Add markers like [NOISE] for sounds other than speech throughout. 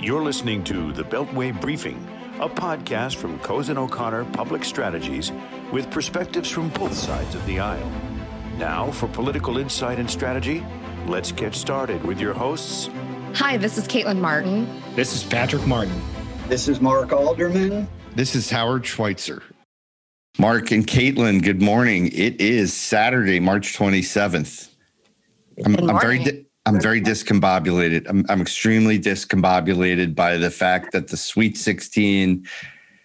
You're listening to the Beltway Briefing, a podcast from Cozen O'Connor Public Strategies with perspectives from both sides of the aisle. Now, for political insight and strategy, let's get started with your hosts. Hi, this is Caitlin Martin. This is Patrick Martin. This is Mark Alderman. This is Howard Schweitzer. Mark and Caitlin, good morning. It is Saturday, March 27th. I'm, I'm very di- I'm very discombobulated. I'm, I'm extremely discombobulated by the fact that the Sweet 16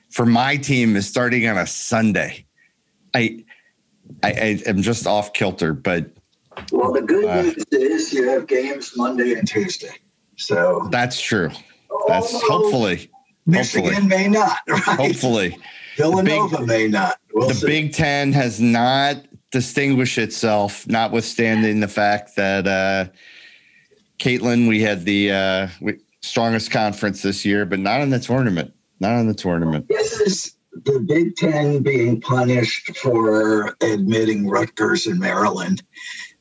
for my team is starting on a Sunday. I I, I am just off kilter, but well, the good uh, news is you have games Monday and Tuesday. So that's true. That's hopefully Michigan hopefully, may not. [LAUGHS] Right? Hopefully, Villanova big, may not. We'll the see. Big Ten has not distinguished itself, notwithstanding the fact that uh, Caitlin, we had the uh, strongest conference this year, but not in the tournament. Not in the tournament. This is the Big Ten being punished for admitting Rutgers and Maryland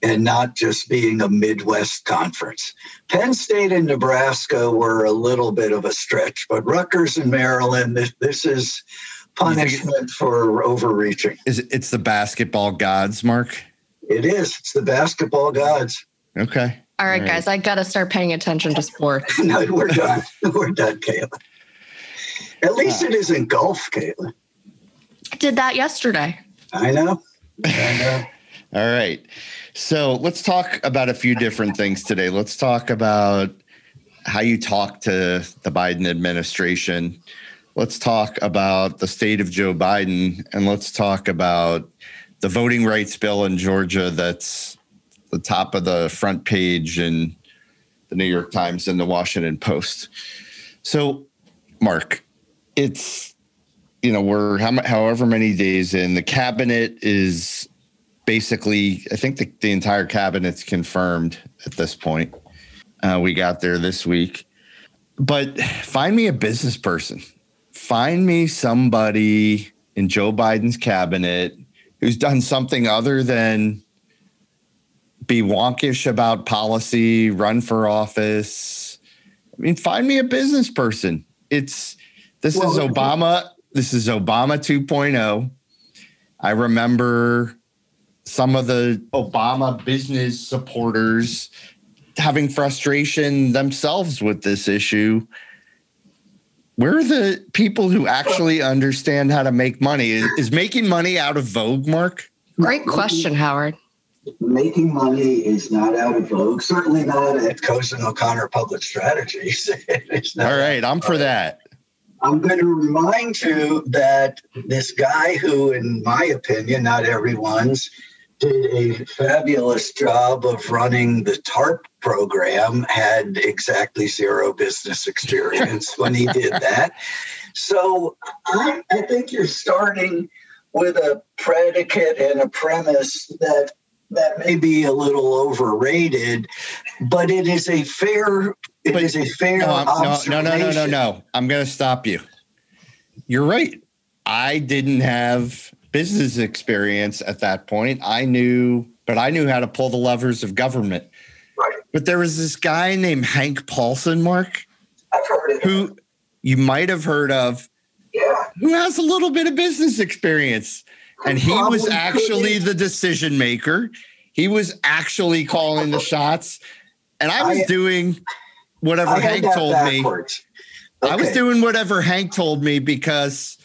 and not just being a Midwest conference. Penn State and Nebraska were a little bit of a stretch, but Rutgers and Maryland, this, this is punishment for overreaching. Is it, it's the basketball gods, Mark? It is. It's the basketball gods. Okay. All right, guys, I got to start paying attention to sports. [LAUGHS] no, we're done. [LAUGHS] we're done, Caitlin. At least it isn't golf, Caitlin. I did that yesterday. I know. I [LAUGHS] know. All right. So let's talk about a few different things today. Let's talk about how you talk to the Biden administration. Let's talk about the state of Joe Biden. And let's talk about the voting rights bill in Georgia that's the top of the front page in the New York Times and the Washington Post. So, Mark, it's you know we're how, however many days in the cabinet is basically I think the, the entire cabinet's confirmed at this point. Uh, we got there this week, but find me a business person. Find me somebody in Joe Biden's cabinet who's done something other than be wonkish about policy, run for office. I mean, find me a business person. It's this well, is Obama. This is Obama 2.0. I remember some of the Obama business supporters having frustration themselves with this issue. Where are the people who actually understand how to make money? Is, is making money out of vogue, Mark? Great question, Howard making money is not out of vogue. Certainly not at Cozen O'Connor Public Strategies. [LAUGHS] All right, I'm for that. I'm going to remind you that this guy, who, in my opinion, not everyone's, did a fabulous job of running the TARP program, had exactly zero business experience [LAUGHS] when he did that. So I, I think you're starting with a predicate and a premise that that may be a little overrated, but it is a fair. It but, is a fair no, no, no, no, no, no. I'm going to stop you. You're right. I didn't have business experience at that point. I knew, but I knew how to pull the levers of government. Right. But there was this guy named Hank Paulson, Mark, I've heard of who you might have heard of. Yeah. Who has a little bit of business experience and he was actually the decision maker. He was actually calling the shots, and I was I, doing whatever I Hank told backwards. me. Okay. I was doing whatever Hank told me because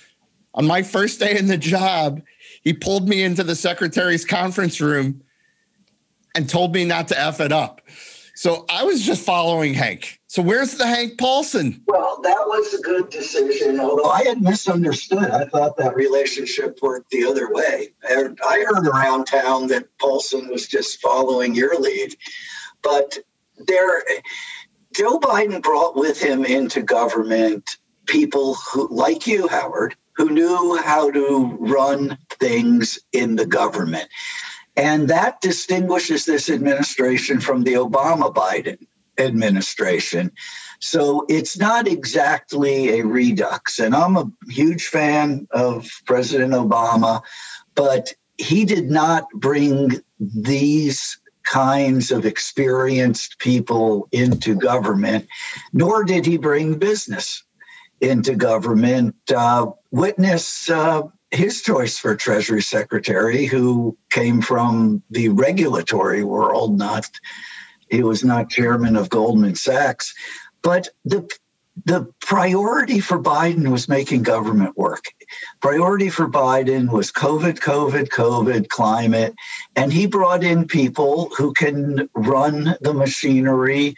on my first day in the job, he pulled me into the secretary's conference room and told me not to F it up. So I was just following Hank. So where's the Hank Paulson? Well, that was a good decision, although I had misunderstood. I thought that relationship worked the other way. I heard around town that Paulson was just following your lead, but there, Joe Biden brought with him into government people who, like you, Howard, who knew how to run things in the government. And that distinguishes this administration from the Obama Biden administration. So it's not exactly a redux. And I'm a huge fan of President Obama, but he did not bring these kinds of experienced people into government, nor did he bring business into government. Uh, witness uh, his choice for Treasury Secretary, who came from the regulatory world, not he was not chairman of Goldman Sachs. But the the priority for Biden was making government work. Priority for Biden was COVID, COVID, COVID, climate. And he brought in people who can run the machinery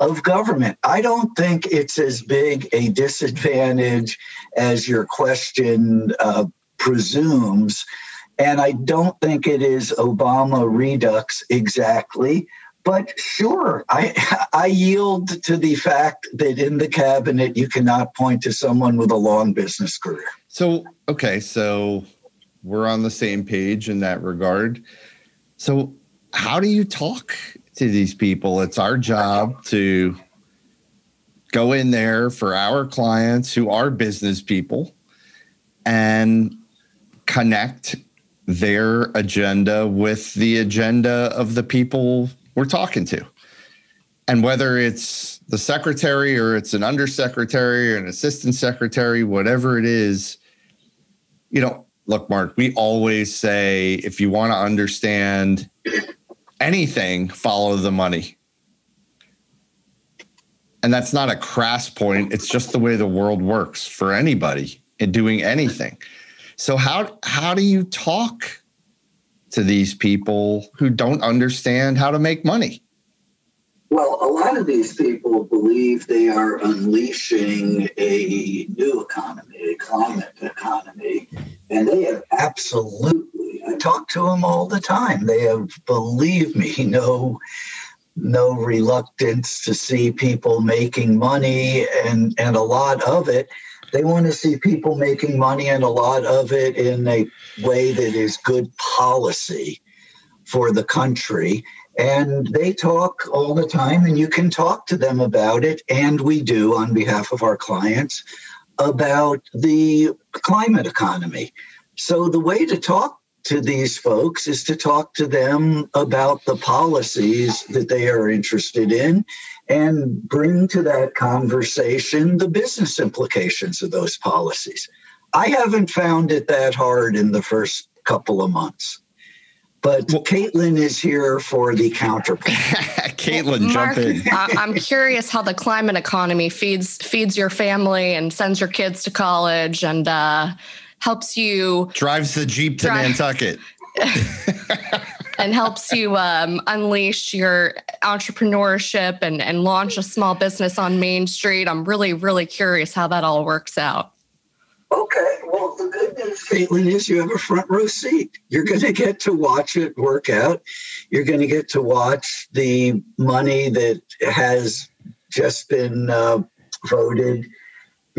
of government. I don't think it's as big a disadvantage as your question uh, presumes. And I don't think it is Obama redux exactly. But sure, I, [LAUGHS] I yield to the fact that in the cabinet, you cannot point to someone with a long business career. So, okay, so we're on the same page in that regard. So, how do you talk to these people? It's our job to go in there for our clients who are business people and connect their agenda with the agenda of the people we're talking to. And whether it's the secretary or it's an undersecretary or an assistant secretary, whatever it is, you know, look, Mark, we always say if you want to understand anything, follow the money. And that's not a crass point. It's just the way the world works for anybody in doing anything. So how how do you talk to these people who don't understand how to make money? Well, a lot of these people believe they are unleashing a new economy, a climate economy, and they have absolutely. I talk to them all the time. They have, believe me, [LAUGHS] no no reluctance to see people making money and and a lot of it they want to see people making money and a lot of it in a way that is good policy for the country. And they talk all the time, and you can talk to them about it. And we do on behalf of our clients about the climate economy. So the way to talk to these folks is to talk to them about the policies that they are interested in and bring to that conversation the business implications of those policies. I haven't found it that hard in the first couple of months. But well, Caitlin is here for the [LAUGHS] counterpoint. Caitlin, Mark, jump in. I'm curious how the climate economy feeds feeds your family and sends your kids to college and uh, helps you drives the jeep to drive, Nantucket. [LAUGHS] and helps you um, unleash your entrepreneurship and, and launch a small business on Main Street. I'm really, really curious how that all works out. Okay. Well, the good news, Caitlin, is you have a front row seat. You're going to get to watch it work out. You're going to get to watch the money that has just been uh, voted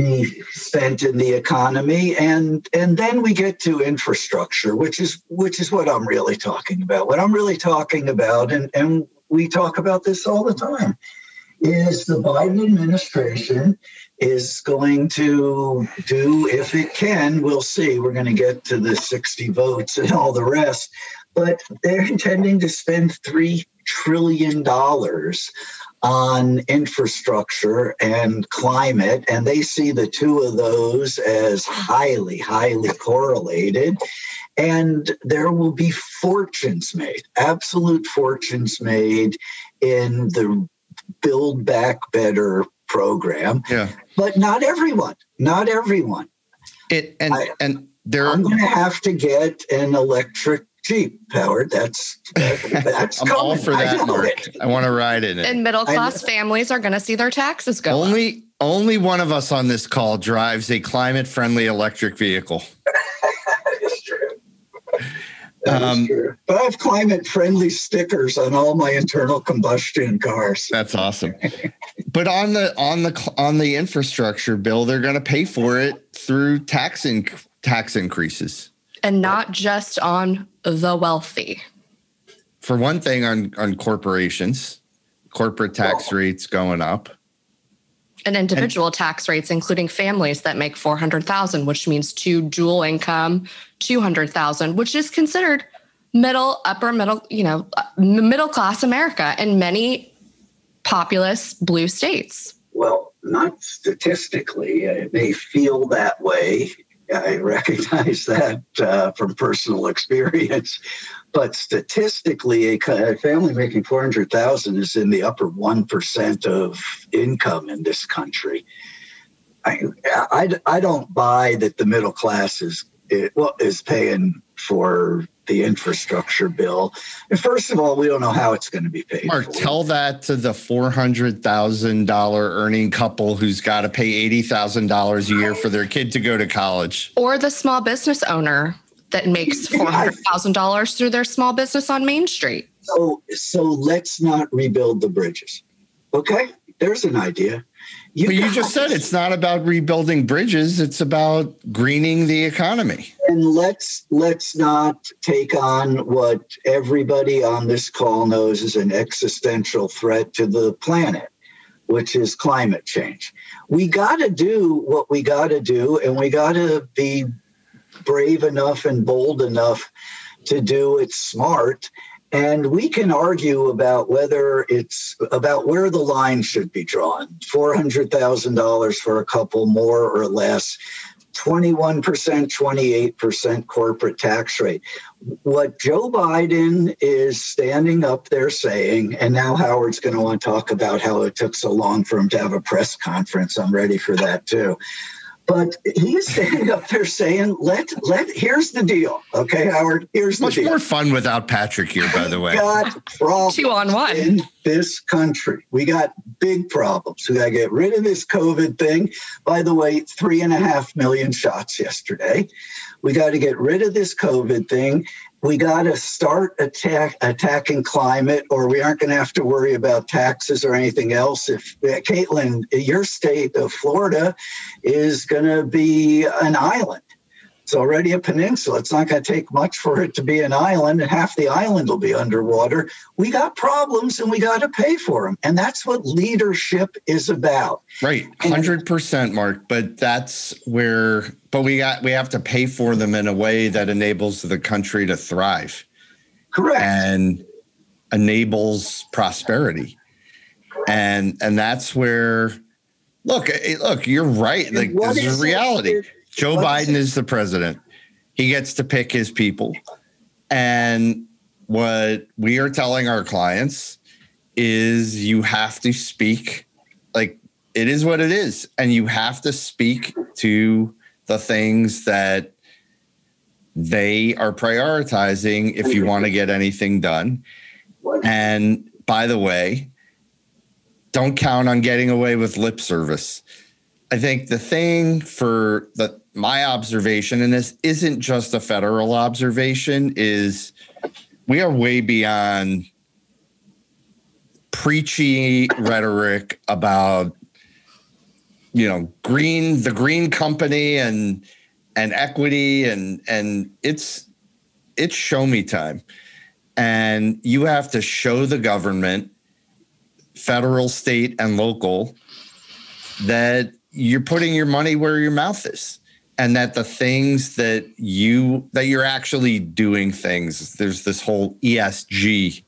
be spent in the economy. And and then we get to infrastructure which is which is what i'm really talking about. What i'm really talking about and and we talk about this all the time is the biden administration is going to do if it can we'll see. We're going to get to the 60 votes and all the rest. But they're intending to spend 3 trillion dollars on infrastructure and climate, and they see the two of those as highly, highly correlated. And there will be fortunes made, absolute fortunes made in the Build Back Better program. Yeah. But not everyone, not everyone. It, and, I, and there I'm going to have to get an electric Jeep, Howard. That's that's I'm coming. all for that, I Mark. I want to ride in it. And middle class families are going to see their taxes go. Only up. only one of us on this call drives a climate friendly electric vehicle. [LAUGHS] that is true. That um, is true. But I have climate friendly stickers on all my internal combustion cars. That's awesome. but on the on the on the infrastructure bill, they're going to pay for it through tax inc- tax increases and not just on the wealthy. For one thing, on, on corporations, corporate tax rates going up. And individual and, tax rates, including families that make 400,000, which means two dual income, 200,000, which is considered middle, upper middle, you know, uh, middle class America in many populous blue states. Well, not statistically. It may feel that way. I recognize that uh, from personal experience, but statistically, a family making four hundred thousand is in the upper one percent of income in this country. I, I, I don't buy that the middle class is it, well, is paying for the infrastructure bill. And first of all, we don't know how it's going to be paid. Mark, for. tell that to the four hundred thousand dollar earning couple who's got to pay eighty thousand dollars a year for their kid to go to college, or the small business owner that makes [LAUGHS] four hundred thousand dollars through their small business on Main Street. So, so let's not rebuild the bridges. Okay, there's an idea. You but you just said it's not about rebuilding bridges; it's about greening the economy. And let's let's not take on what everybody on this call knows is an existential threat to the planet, which is climate change. We got to do what we got to do, and we got to be brave enough and bold enough to do it smart and we can argue about whether it's about where the line should be drawn $400,000 for a couple, more or less. 21%, 28% corporate tax rate. What Joe Biden is standing up there saying, and now Howard's going to want to talk about how it took so long for him to have a press conference. I'm ready for that too. But he's standing up there saying, "Let let here's the deal, okay, Howard. Here's the much deal. more fun without Patrick here, by the way. Got problems two on one in this country. We got big problems. We got to get rid of this COVID thing. By the way, three and a half million shots yesterday. We got to get rid of this COVID thing, we got to start attack, attacking climate, or we aren't going to have to worry about taxes or anything else. If uh, Caitlin, your state of Florida is going to be an island, it's already a peninsula. It's not going to take much for it to be an island, and half the island will be underwater. We got problems, and we got to pay for them, and that's what leadership is about. Right, hundred percent, Mark. But that's where. But we got we have to pay for them in a way that enables the country to thrive. Correct. And enables prosperity, and and that's where. Look, eh, look, you're right. Like this is reality. It? Joe Biden is the president. He gets to pick his people. And what we are telling our clients is you have to speak like it is what it is. And you have to speak to the things that they are prioritizing if you want to get anything done. And by the way, don't count on getting away with lip service. I think the thing for the my observation, and this isn't just a federal observation, is we are way beyond preachy rhetoric about you know green the green company and and equity and and it's it's show me time. And you have to show the government federal state and local that you're putting your money where your mouth is and that the things that you that you're actually doing things there's this whole ESG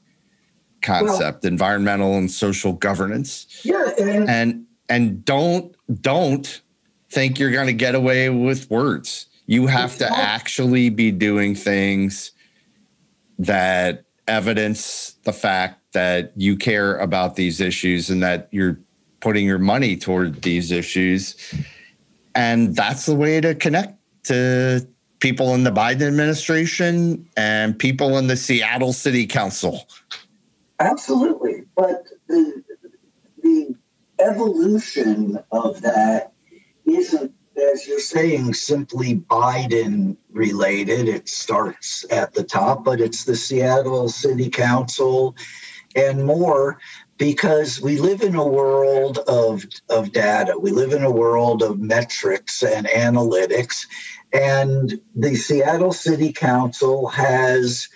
concept well, environmental and social governance yeah and and, and don't don't think you're going to get away with words you have to actually be doing things that evidence the fact that you care about these issues and that you're putting your money toward these issues. And that's the way to connect to people in the Biden administration and people in the Seattle City Council. Absolutely. But the, the evolution of that isn't, as you're saying, simply Biden related. It starts at the top, but it's the Seattle City Council and more because we live in a world of, of data. We live in a world of metrics and analytics. And the Seattle City Council has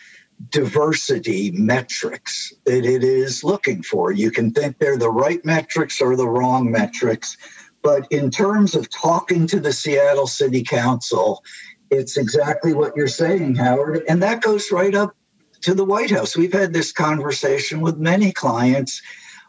diversity metrics that it is looking for. You can think they're the right metrics or the wrong metrics. But in terms of talking to the Seattle City Council, it's exactly what you're saying, Howard. And that goes right up to the White House. We've had this conversation with many clients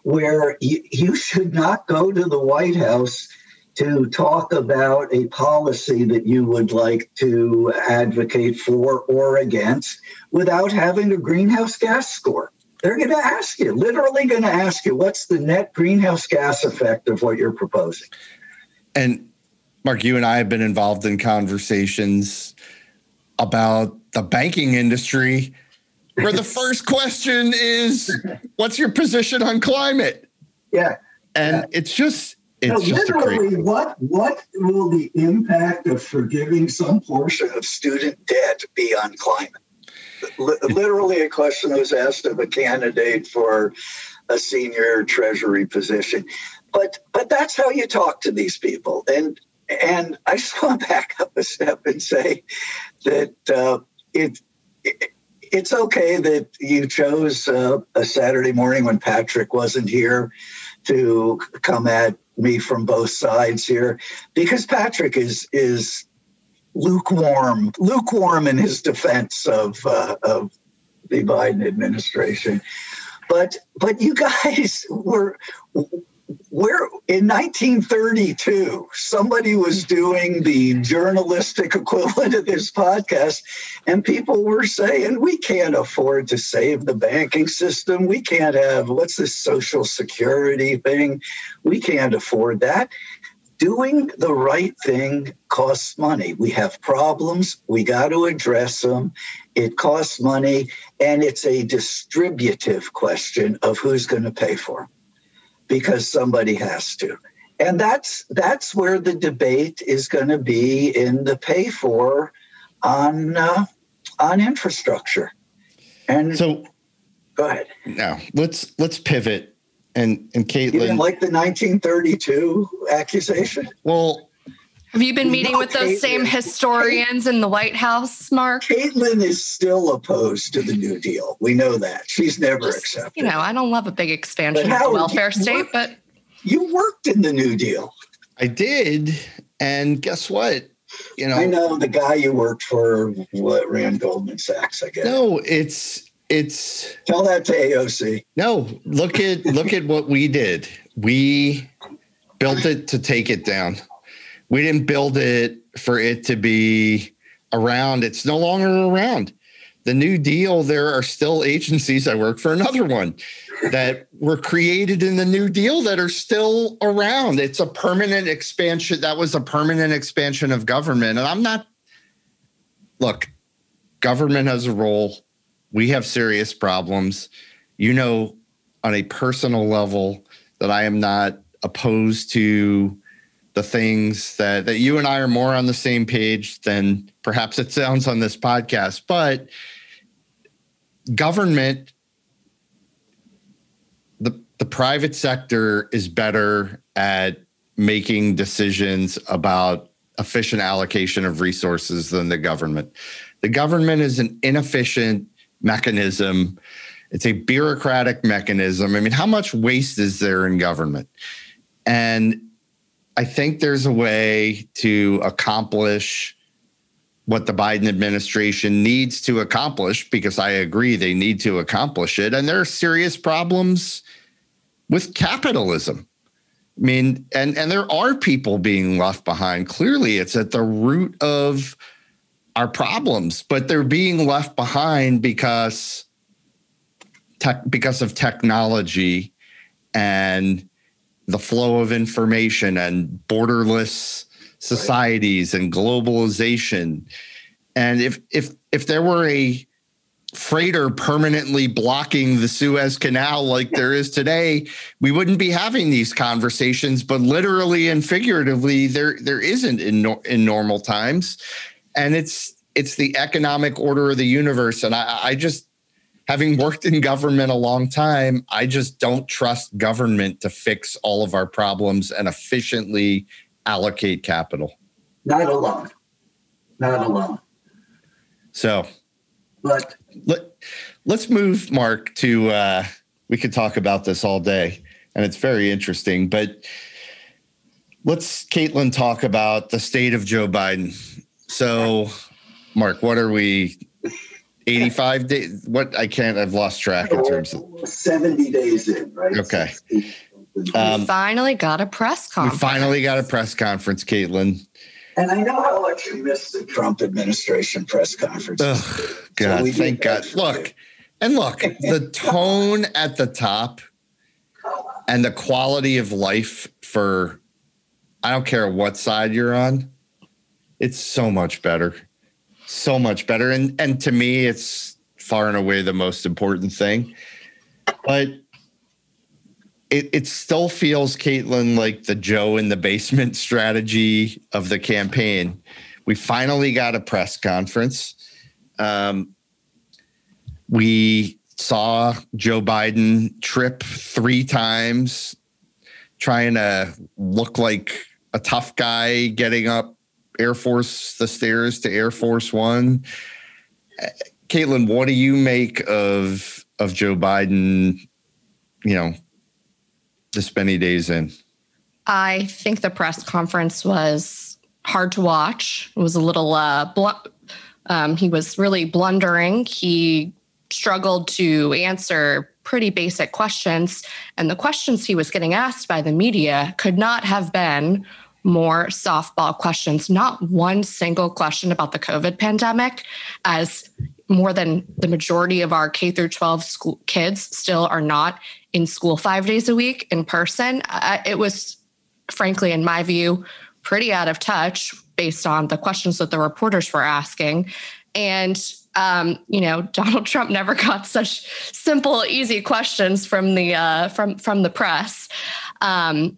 where you, you should not go to the White House to talk about a policy that you would like to advocate for or against without having a greenhouse gas score. They're going to ask you, literally going to ask you, what's the net greenhouse gas effect of what you're proposing? And Mark, you and I have been involved in conversations about the banking industry where the first question is, what's your position on climate? Yeah. And yeah. it's just, it's no, literally, what what will the impact of forgiving some portion of student debt be on climate? literally a question was asked of a candidate for a senior treasury position but but that's how you talk to these people and and i just want to back up a step and say that uh, it, it it's okay that you chose uh, a Saturday morning when Patrick wasn't here to come at me from both sides here, because Patrick is is lukewarm, lukewarm in his defense of uh, of the Biden administration. But but you guys [LAUGHS] were where in 1932 somebody was doing the journalistic equivalent of this podcast and people were saying we can't afford to save the banking system. We can't have what's this social security thing? We can't afford that. Doing the right thing costs money. We have problems, we got to address them. It costs money, and it's a distributive question of who's going to pay for them because somebody has to. And that's that's where the debate is going to be in the pay for on uh, on infrastructure. And so go ahead. Now let's let's pivot and and Caitlin. You didn't like the 1932 accusation? Well, have you been meeting with those Caitlin, same historians in the White House, Mark? Caitlin is still opposed to the New Deal. We know that. She's never Just, accepted. You know, I don't love a big expansion of the welfare state, worked, but you worked in the New Deal. I did, and guess what? You know, I know the guy you worked for. What ran Goldman Sachs? I guess. No, it's it's tell that to AOC. No, look at look at what we did. We built it to take it down. We didn't build it for it to be around. It's no longer around. The New Deal, there are still agencies. I work for another one that were created in the New Deal that are still around. It's a permanent expansion. That was a permanent expansion of government. And I'm not, look, government has a role we have serious problems. You know, on a personal level, that I am not opposed to the things that that you and I are more on the same page than perhaps it sounds on this podcast. But government, the the private sector is better at making decisions about efficient allocation of resources than the government. The government is an inefficient mechanism. It's a bureaucratic mechanism. I mean, how much waste is there in government? And I think there's a way to accomplish what the Biden administration needs to accomplish because I agree they need to accomplish it. And there are serious problems with capitalism. I mean, and and there are people being left behind. Clearly, it's at the root of our problems, but they're being left behind because tech, because of technology and the flow of information and borderless societies and globalization. And if if if there were a freighter permanently blocking the Suez Canal like there is today, we wouldn't be having these conversations. But literally and figuratively, there there isn't in in normal times and it's it's the economic order of the universe. And I, I just having worked in government a long time, I just don't trust government to fix all of our problems and efficiently allocate capital. Not alone. Not alone. So, but let, let's move, Mark, to uh, we could talk about this all day, and it's very interesting. But let's, Caitlin, talk about the state of Joe Biden. So, Mark, what are we? 85 days. What I can't, I've lost track in terms of 70 days in, right? Okay. Um, we finally got a press conference. We finally got a press conference, Caitlin. And I know how much you missed the Trump administration press conference. Oh, God, so thank God. Look, and look, the [LAUGHS] tone at the top and the quality of life for, I don't care what side you're on, it's so much better. So much better. And and to me, it's far and away the most important thing. But it, it still feels, Caitlin, like the Joe in the basement [LAUGHS] strategy of the campaign. We finally got a press conference. Um, we saw Joe Biden trip three times, trying to look like a tough guy getting up Air Force the stairs to Air Force One. Caitlin, what do you make of of Joe Biden? You know, this many days in? I think the press conference was hard to watch. It was a little uh, blunt. Um, he was really blundering. He struggled to answer pretty basic questions. And the questions he was getting asked by the media could not have been more softball questions, not one single question about the COVID pandemic, as more than the majority of our K through 12 school kids still are not in school five days a week in person. Uh, it was, frankly, in my view, pretty out of touch based on the questions that the reporters were asking. And um, you know, [LAUGHS] Donald Trump never got such simple, easy questions from the uh, from from the press. Um,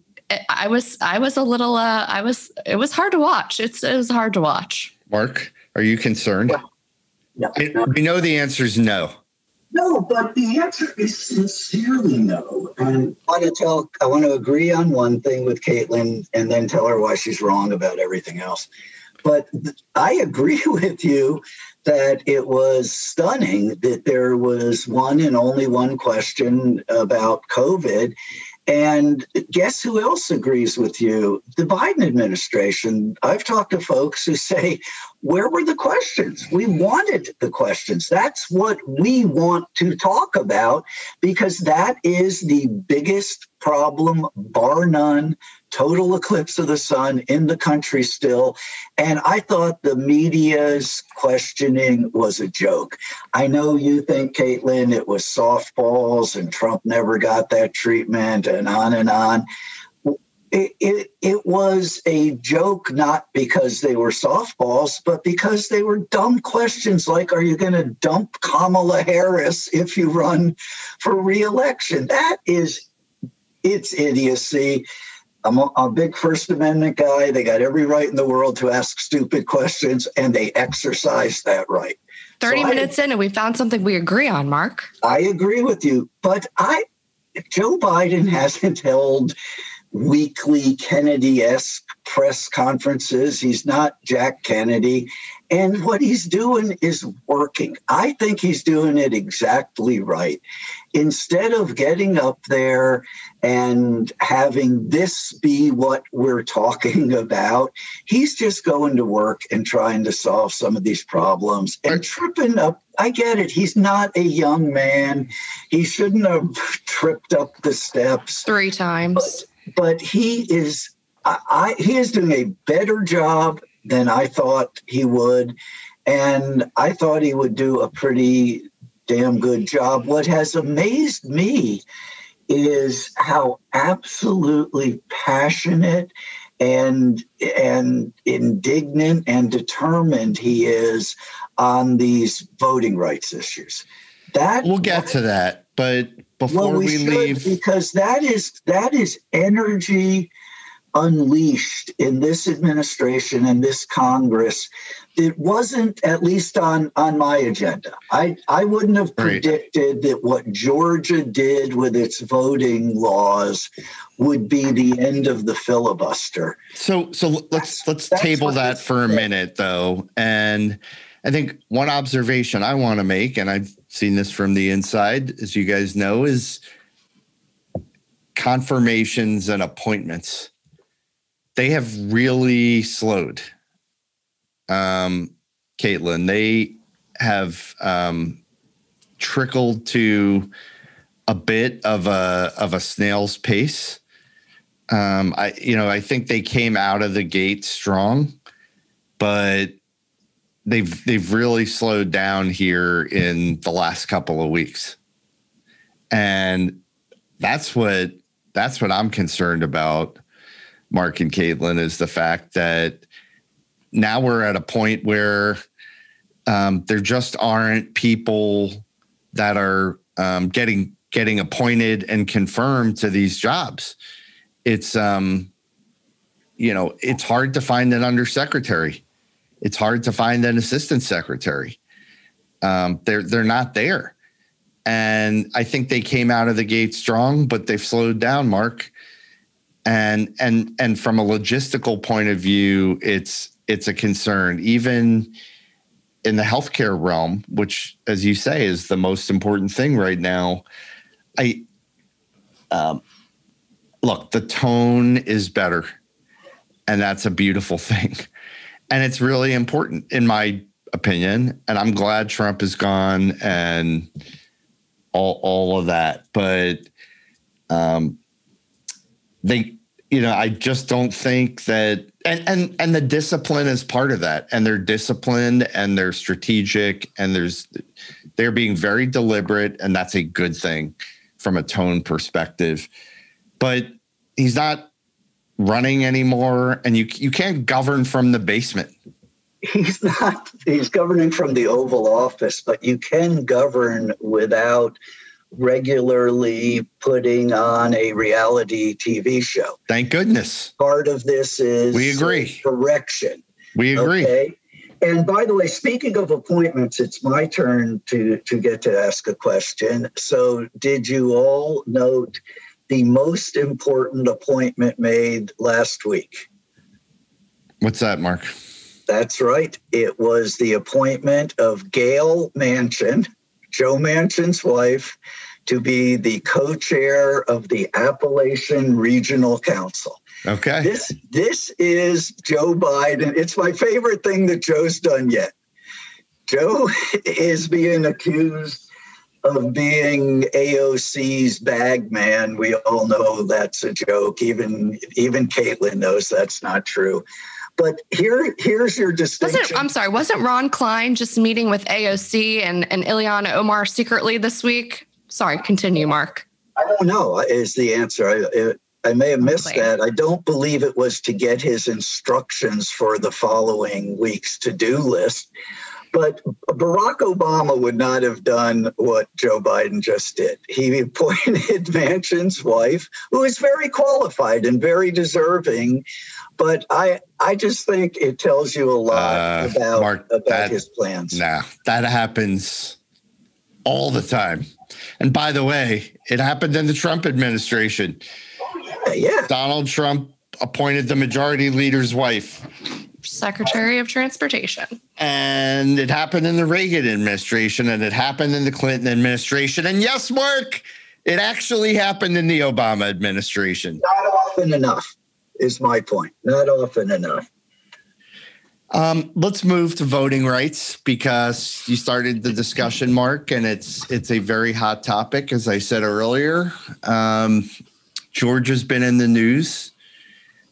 I was I was a little uh, I was it was hard to watch. It's it was hard to watch. Mark, are you concerned? No, no. We know the answer is no. No, but the answer is sincerely no. And I want to tell, I want to agree on one thing with Caitlin, and then tell her why she's wrong about everything else. But I agree [LAUGHS] with you that it was stunning that there was one and only one question about COVID, and guess who else agrees with you? The Biden administration. I've talked to folks who say, where were the questions? We wanted the questions. That's what we want to talk about because that is the biggest problem, bar none, total eclipse of the sun in the country still. And I thought the media's questioning was a joke. I know you think, Caitlin, it was softballs and Trump never got that treatment and on and on. It, it, it was a joke not because they were softballs, but because they were dumb questions like, are you going to dump Kamala Harris if you run for reelection? That is, it's idiocy. I'm a, a, big First Amendment guy. They got every right in the world to ask stupid questions, and they exercise that right. 30 so minutes I, in, and we found something we agree on, Mark. I agree with you. But I, Joe Biden hasn't [LAUGHS] held weekly Kennedy esque press conferences. He's not Jack Kennedy. And what he's doing is working. I think he's doing it exactly right. Instead of getting up there and having this be what we're talking [LAUGHS] about, he's just going to work and trying to solve some of these problems and tripping up. I get it. He's not a young man. He shouldn't have [LAUGHS] tripped up the steps three times. But, but he is I, I, he is doing a better job than I thought he would. And I thought he would do a pretty damn good job. What has amazed me is how absolutely passionate and and indignant and determined he is on these voting rights issues. That we'll get to that, but before well, we, we leave, because that is that is energy unleashed in this administration and this Congress it wasn't at least on on my agenda. I I wouldn't have predicted right. that what Georgia did with its voting laws would be the end of the filibuster. So so let's that's, let's that's table that for a minute though. And I think one observation I want to make and I've seen this from the inside as you guys know is confirmations and appointments they have really slowed. Um, Caitlin, they have um, trickled to a bit of a of a snail's pace. Um, I you know I think they came out of the gate strong, but they've they've really slowed down here in the last couple of weeks, and that's what that's what I'm concerned about. Mark and Caitlin is the fact that now we're at a point where um, there just aren't people that are um, getting getting appointed and confirmed to these jobs. It's um, you know, it's hard to find an undersecretary. It's hard to find an assistant secretary. Um, they're they're not there, and I think they came out of the gate strong, but they've slowed down. Mark, and and and from a logistical point of view, it's it's a concern. Even in the healthcare realm, which, as you say, is the most important thing right now. I um, look, the tone is better, and that's a beautiful [LAUGHS] thing, and it's really important in my opinion. And I'm glad Trump is gone and all all of that, but um, they, you know, I just don't think that and and and the discipline is part of that and they're disciplined and they're strategic and there's they're being very deliberate and that's a good thing from a tone perspective. But he's not running anymore and you you can't govern from the basement. He's not he's governing from the oval office but you can govern without regularly putting on a reality TV show. Thank goodness. Part of this is we agree correction. We agree. Okay? And by the way, speaking of appointments, it's my turn to to get to ask a question. So, did you all note the most important appointment made last week? What's that, Mark? That's right. It was the appointment of Gayle Manchin Joe Manchin's wife, to be the co-chair of the Appalachian Regional Council. Okay. This this is Joe Biden. It's my favorite thing that Joe's done yet. Joe [LAUGHS] is being accused of being AOC's bag man. We all know that's a joke. Even even Caitlin knows that's not true. But here, here's your distinction. Wasn't, I'm sorry, wasn't Ron Klain just meeting with AOC and, and Ilhan Omar secretly this week? Sorry, continue, Mark. I don't know, is the answer. I, I may have missed that. I don't believe it was to get his instructions for the following week's to do list. But Barack Obama would not have done what Joe Biden just did. He [LAUGHS] appointed Manchin's wife, who is very qualified and very deserving. But I, I just think it tells you a lot uh, about, Mark, about that, his plans. Nah, that happens all the time. And by the way, it happened in the Trump administration. Oh, yeah, yeah. Donald Trump appointed the majority leader's wife Secretary of Transportation. And it happened in the Reagan administration and it happened in the Clinton administration. And yes, Mark, it actually happened in the Obama administration. Not often enough, is my point. Not often enough. Um, let's move to voting rights because you started the discussion, Mark, and it's it's a very hot topic, as I said earlier. Um, Georgia's been in the news.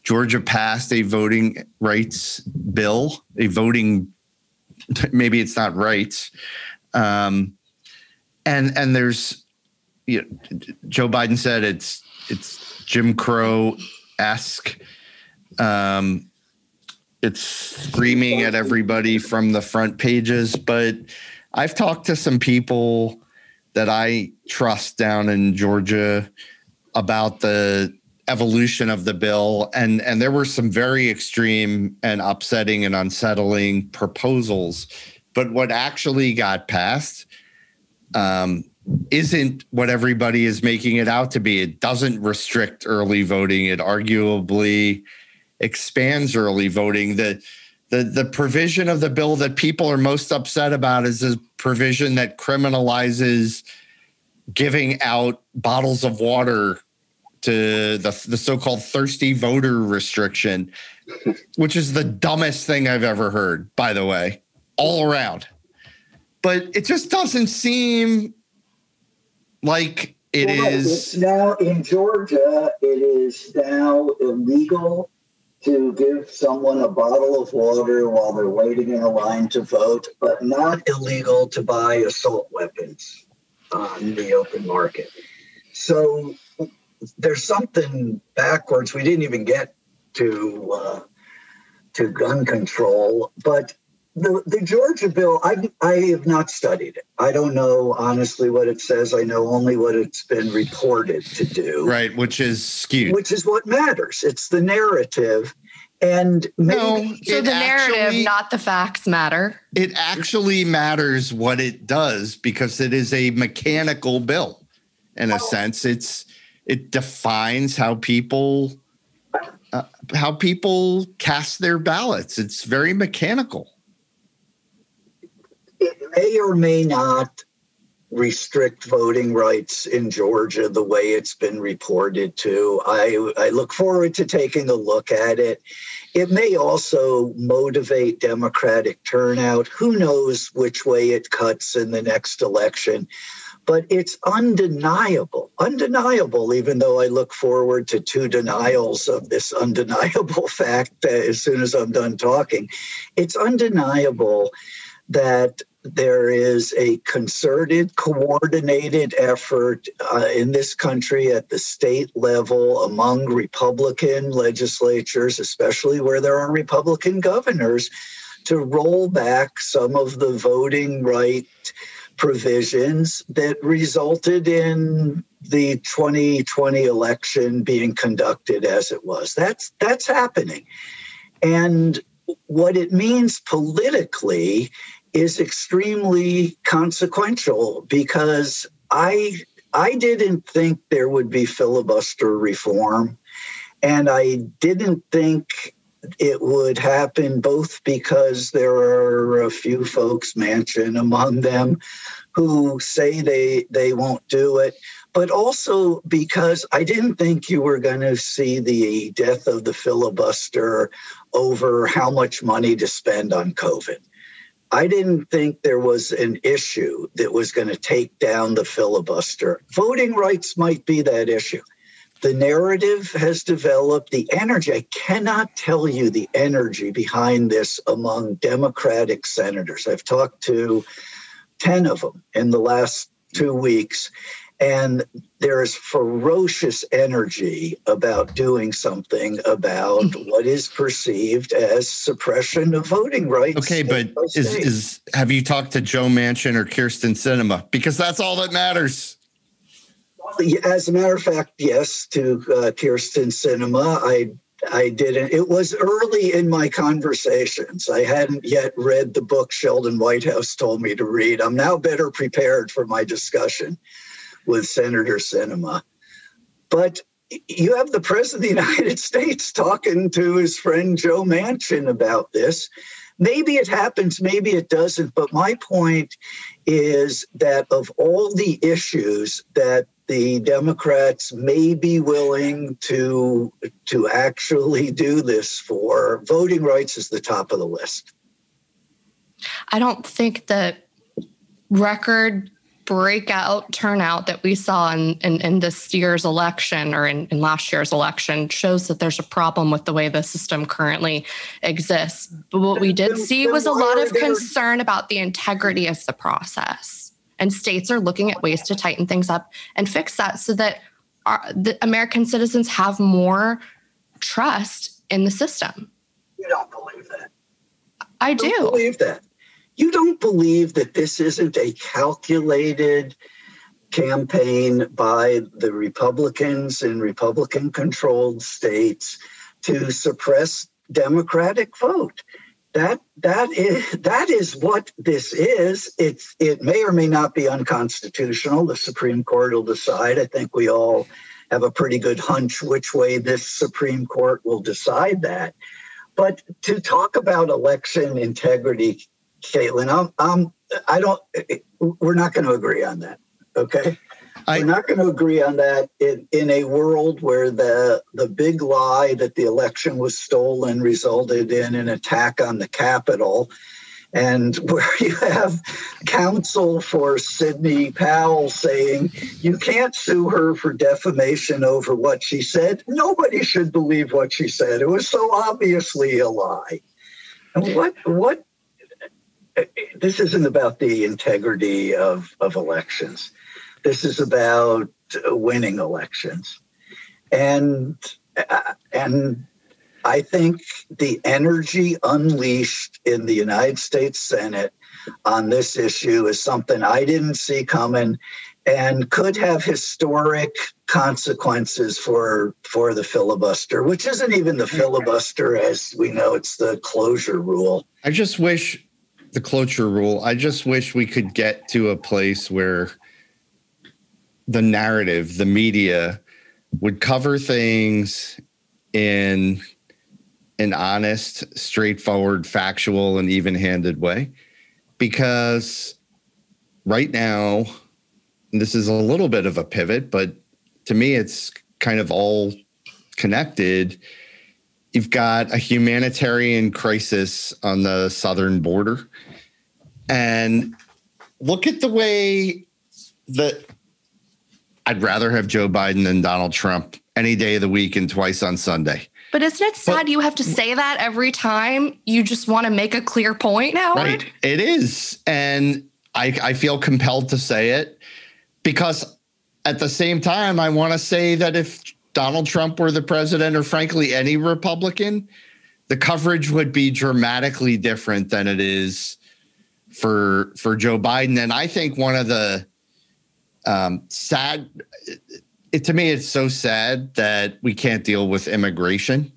Georgia passed a voting rights bill, a voting [LAUGHS] maybe it's not rights, um, and and there's you know, Joe Biden said it's it's Jim Crow esque. Um, it's screaming at everybody from the front pages. But I've talked to some people that I trust down in Georgia about the evolution of the bill and and there were some very extreme and upsetting and unsettling proposals but what actually got passed um, isn't what everybody is making it out to be it doesn't restrict early voting it arguably expands early voting. The the the provision of the bill that people are most upset about is the provision that criminalizes giving out bottles of water to the the so-called thirsty voter restriction, which is the dumbest thing I've ever heard, by the way, all around. but it just doesn't seem like it Well, is. It's now in Georgia, it is now illegal to give someone a bottle of water while they're waiting in a line to vote, but not illegal to buy assault weapons on the open market. So there's something backwards. We didn't even get to uh, to gun control, but the, the Georgia bill, I, I have not studied it. I don't know honestly what it says. I know only what it's been reported to do. Right, which is skewed. Which is what matters. It's the narrative. And maybe no, So the narrative, actually- not the facts, matter. it actually matters what it does because it is a mechanical bill in a sense it's it defines how people uh, how people cast their ballots it's very mechanical it may or may not restrict voting rights in Georgia the way it's been reported to. I, I look forward to taking a look at it. It may also motivate Democratic turnout. Who knows which way it cuts in the next election? But it's undeniable, undeniable, even though I look forward to two denials of this undeniable [LAUGHS] fact uh, as soon as I'm done talking. It's undeniable that there is a concerted, coordinated effort uh, in this country at the state level among Republican legislatures, especially where there are Republican governors, to roll back some of the voting right provisions that resulted in the 2020 election being conducted as it was. That's that's happening. And what it means politically is extremely consequential because I I didn't think there would be filibuster reform and I didn't think it would happen both because there are a few folks Manchin among them who say they they won't do it but also because I didn't think you were going to see the death of the filibuster over how much money to spend on COVID. I didn't think there was an issue that was going to take down the filibuster. Voting rights might be that issue. The narrative has developed, the energy, I cannot tell you the energy behind this among Democratic senators. I've talked to 10 of them in the last two weeks, and there is ferocious energy about doing something about what is perceived as suppression of voting rights. okay but is is have you talked to joe manchin or kyrsten sinema because that's all that matters As a matter of fact, yes, to uh, Kyrsten Sinema. I I didn't. It was early in my conversations. I hadn't yet read the book Sheldon Whitehouse told me to read. I'm now better prepared for my discussion with Senator Sinema. But you have the President of the United [LAUGHS] States talking to his friend Joe Manchin about this. Maybe it happens, maybe it doesn't. But my point is that of all the issues that the Democrats may be willing to to actually do this for, voting rights is the top of the list. I don't think the record breakout turnout that we saw in, in, in this year's election or in, in last year's election shows that there's a problem with the way the system currently exists. But what we did see was a lot of concern about the integrity of the process. And states are looking at ways to tighten things up and fix that so that our, the American citizens have more trust in the system. You don't believe that. I don't do. believe that. You don't believe that this isn't a calculated campaign by the Republicans in Republican controlled states to suppress Democratic vote. That that is that is what this is. It's it may or may not be unconstitutional. The Supreme Court will decide. I think we all have a pretty good hunch which way this Supreme Court will decide that. But to talk about election integrity, Caitlin, I'm, I'm I don't. We're not going to agree on that. Okay. I- We're not going to agree on that in, in a world where the the big lie that the election was stolen resulted in an attack on the Capitol, and [LAUGHS] where you have counsel for Sidney Powell saying you can't sue her for defamation over what she said. Nobody should believe what she said. It was so obviously a lie. And what what this isn't about the integrity of, of elections. This is about winning elections. And uh, and I think the energy unleashed in the United States Senate on this issue is something I didn't see coming and could have historic consequences for for the filibuster, which isn't even the filibuster as we know it's the cloture rule. I just wish the cloture rule, I just wish we could get to a place where the narrative, the media would cover things in an honest, straightforward, factual, and even handed way. Because right now, this is a little bit of a pivot, but to me, it's kind of all connected. You've got a humanitarian crisis on the southern border. And look at the way that I'd rather have Joe Biden than Donald Trump any day of the week and twice on Sunday. But isn't it sad but, you have to say that every time you just want to make a clear point, Howard? Right. It is. And I, I feel compelled to say it because at the same time, I want to say that if Donald Trump were the president, or frankly, any Republican, the coverage would be dramatically different than it is for for Joe Biden. And I think one of the um, sad it, to me, it's so sad that we can't deal with immigration.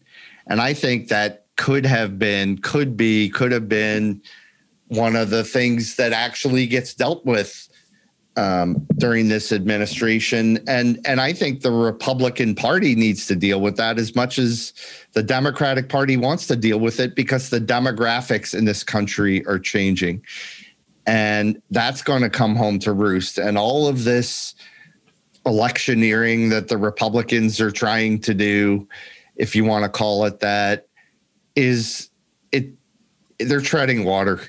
And I think that could have been, could be, could have been one of the things that actually gets dealt with um, during this administration. And and I think the Republican Party needs to deal with that as much as the Democratic Party wants to deal with it because the demographics in this country are changing. And that's going to come home to roost. And all of this electioneering that the Republicans are trying to do, if you want to call it that, is it they're treading water,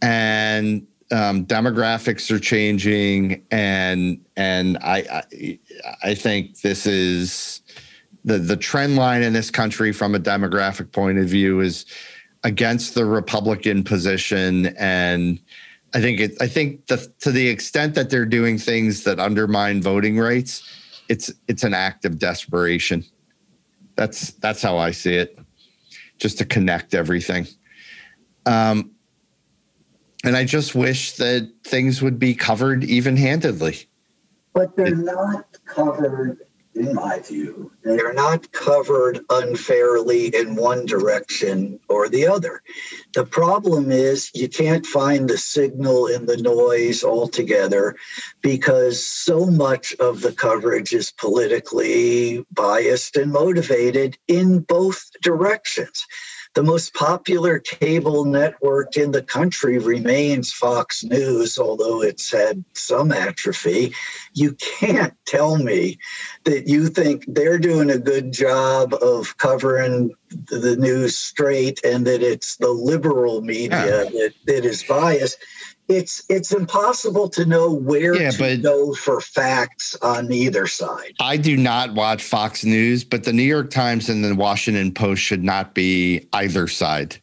and um, demographics are changing, and and I, I I think this is the the trend line in this country from a demographic point of view is against the Republican position and I think it. I think the, to the extent that they're doing things that undermine voting rights, it's it's an act of desperation. That's that's how I see it. Just to connect everything. Um, and I just wish that things would be covered even handedly. But they're not covered in my view. They're not covered unfairly in one direction or the other. The problem is you can't find the signal in the noise altogether because so much of the coverage is politically biased and motivated in both directions the most popular cable network in the country remains Fox News, although it's had some atrophy. You can't tell me that you think they're doing a good job of covering the news straight and that it's the liberal media yeah. that, that is biased it's it's impossible to know where yeah, to but go for facts on either side. I do not watch Fox News, but the New York Times and the Washington Post should not be either side.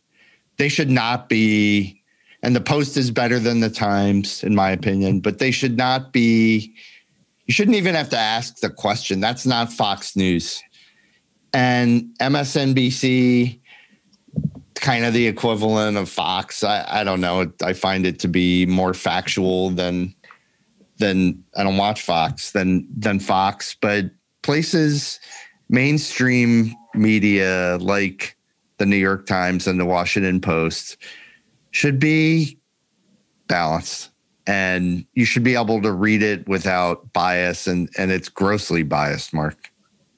They should not be and the Post is better than the Times in my opinion, but they should not be you shouldn't even have to ask the question. That's not Fox News. And MSNBC kind of the equivalent of Fox. I, I don't know. I find it to be more factual than than I don't watch Fox than than Fox, but places mainstream media like the New York Times and the Washington Post should be balanced and you should be able to read it without bias and and it's grossly biased mark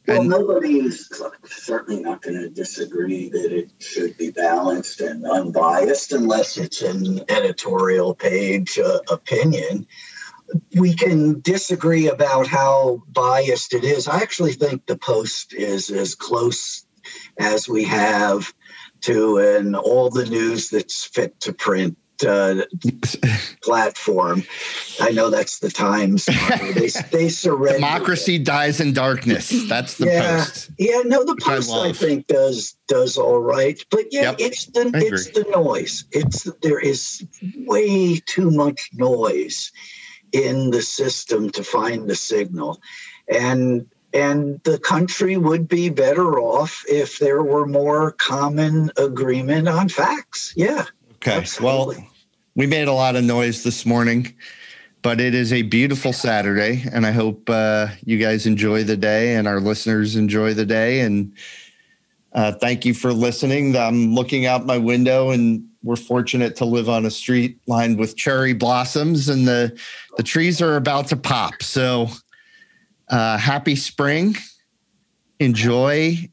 well, and, nobody is certainly not going to disagree that it should be balanced and unbiased unless it's an editorial page uh, opinion. We can disagree about how biased it is. I actually think the Post is as close as we have to an all the news that's fit to print uh, platform. I know that's the Times. They, they [LAUGHS] surrender. Democracy dies in darkness. That's the yeah, post. Yeah, no, the post I, I, think does does all right, but yeah, yep. it's the it's the noise. It's there is way too much noise in the system to find the signal, and and the country would be better off if there were more common agreement on facts. Yeah. Okay. Well, we made a lot of noise this morning, but it is a beautiful Saturday, and I hope uh, you guys enjoy the day and our listeners enjoy the day. And uh, thank you for listening. I'm looking out my window, and we're fortunate to live on a street lined with cherry blossoms, and the the trees are about to pop. So, uh, happy spring! Enjoy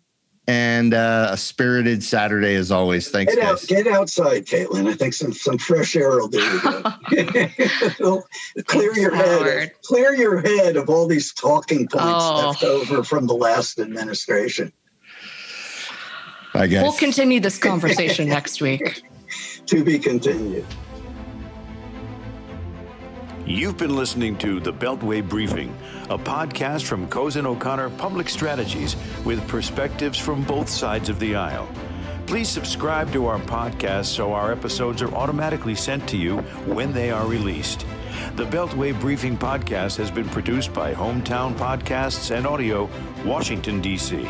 and uh, a spirited Saturday as always. Thanks, get out, guys. Get outside, Caitlin. I think some some fresh air will do you [LAUGHS] [LAUGHS] clear your head. Clear your head of all these talking points oh. left over from the last administration. Bye, guys. We'll continue this conversation [LAUGHS] next week. to be continued. You've been listening to The Beltway Briefing, a podcast from Cozen O'Connor Public Strategies with perspectives from both sides of the aisle. Please subscribe to our podcast so our episodes are automatically sent to you when they are released. The Beltway Briefing podcast has been produced by Hometown Podcasts and Audio, Washington, D.C.